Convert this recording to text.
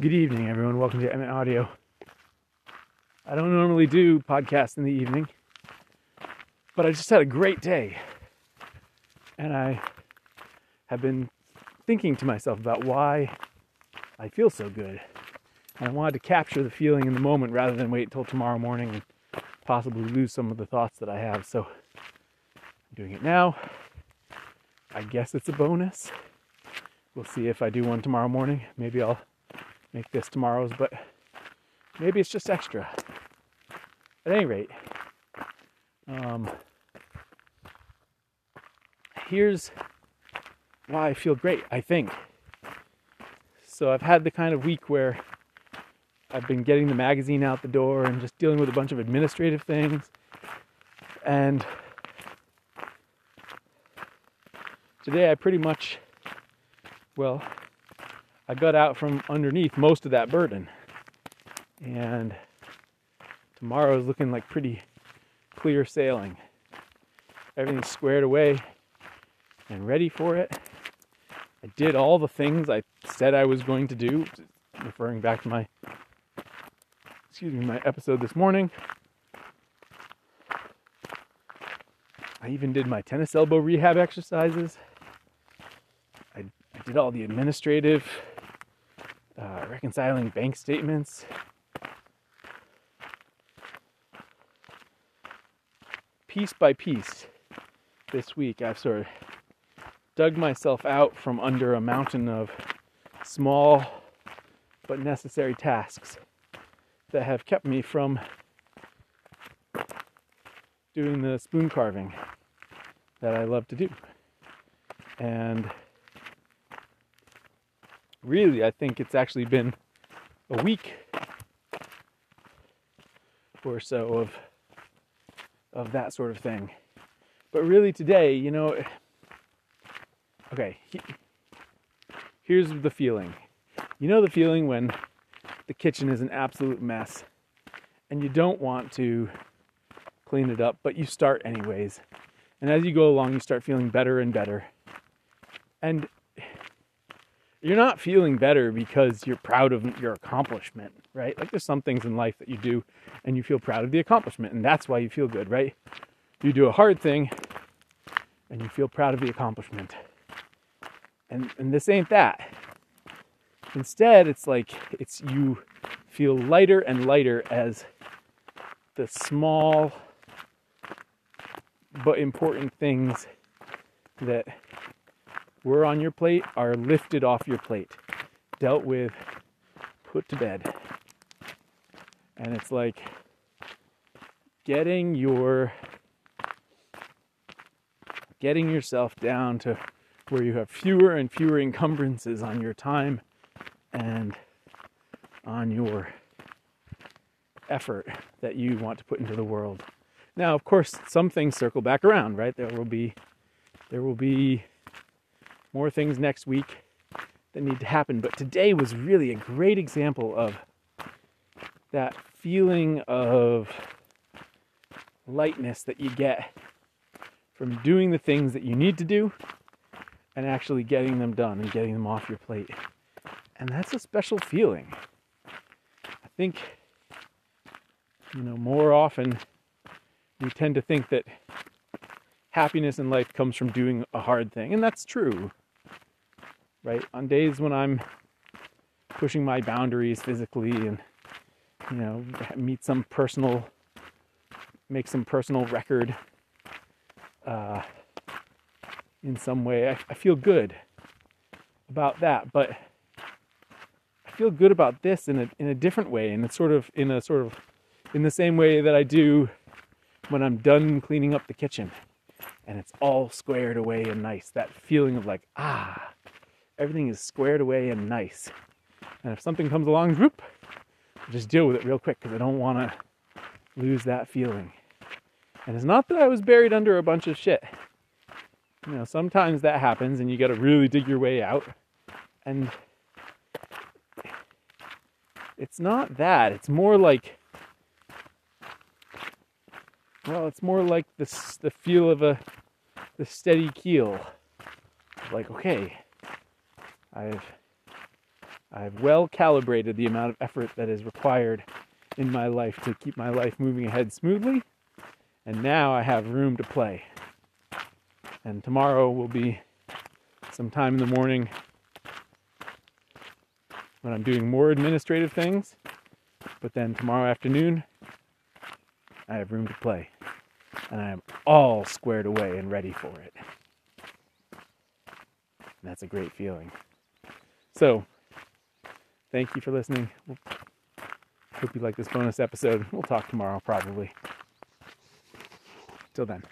Good evening, everyone. Welcome to Emmett Audio. I don't normally do podcasts in the evening, but I just had a great day. And I have been thinking to myself about why I feel so good. And I wanted to capture the feeling in the moment rather than wait until tomorrow morning and possibly lose some of the thoughts that I have. So I'm doing it now. I guess it's a bonus. We'll see if I do one tomorrow morning. Maybe I'll make this tomorrow's, but maybe it's just extra. At any rate, um, here's why I feel great, I think. So I've had the kind of week where I've been getting the magazine out the door and just dealing with a bunch of administrative things. And today I pretty much, well, I got out from underneath most of that burden. And tomorrow is looking like pretty clear sailing. Everything's squared away and ready for it. I did all the things I said I was going to do, referring back to my excuse me, my episode this morning. I even did my tennis elbow rehab exercises. I, I did all the administrative, uh, reconciling bank statements. Piece by piece, this week, I've sort of dug myself out from under a mountain of small but necessary tasks that have kept me from doing the spoon carving that I love to do. And really, I think it's actually been a week or so of of that sort of thing. But really today, you know, okay, he, here's the feeling. You know the feeling when the kitchen is an absolute mess and you don't want to clean it up, but you start anyways. And as you go along, you start feeling better and better. And you're not feeling better because you're proud of your accomplishment, right? Like there's some things in life that you do and you feel proud of the accomplishment, and that's why you feel good, right? You do a hard thing and you feel proud of the accomplishment. And and this ain't that. Instead, it's like it's you feel lighter and lighter as the small but important things that were on your plate are lifted off your plate, dealt with, put to bed. And it's like getting your getting yourself down to where you have fewer and fewer encumbrances on your time and on your effort that you want to put into the world. Now, of course, some things circle back around, right? There will be there will be more things next week that need to happen, but today was really a great example of that feeling of lightness that you get from doing the things that you need to do and actually getting them done and getting them off your plate. And that's a special feeling. I think, you know, more often we tend to think that happiness in life comes from doing a hard thing, and that's true. Right? On days when I'm pushing my boundaries physically and, you know, meet some personal, make some personal record uh, in some way, I, I feel good about that. But I feel good about this in a in a different way, and it's sort of in a sort of in the same way that I do when I'm done cleaning up the kitchen and it's all squared away and nice. That feeling of like, ah, everything is squared away and nice. And if something comes along, whoop, just deal with it real quick because I don't want to lose that feeling. And it's not that I was buried under a bunch of shit. You know, sometimes that happens and you got to really dig your way out. And it's not that. It's more like well, it's more like the the feel of a the steady keel. Like, okay, I've I've well calibrated the amount of effort that is required in my life to keep my life moving ahead smoothly. And now I have room to play. And tomorrow will be sometime in the morning when I'm doing more administrative things. But then tomorrow afternoon, I have room to play. And I am all squared away and ready for it. And that's a great feeling. So, thank you for listening. Hope you like this bonus episode. We'll talk tomorrow, probably. Till then.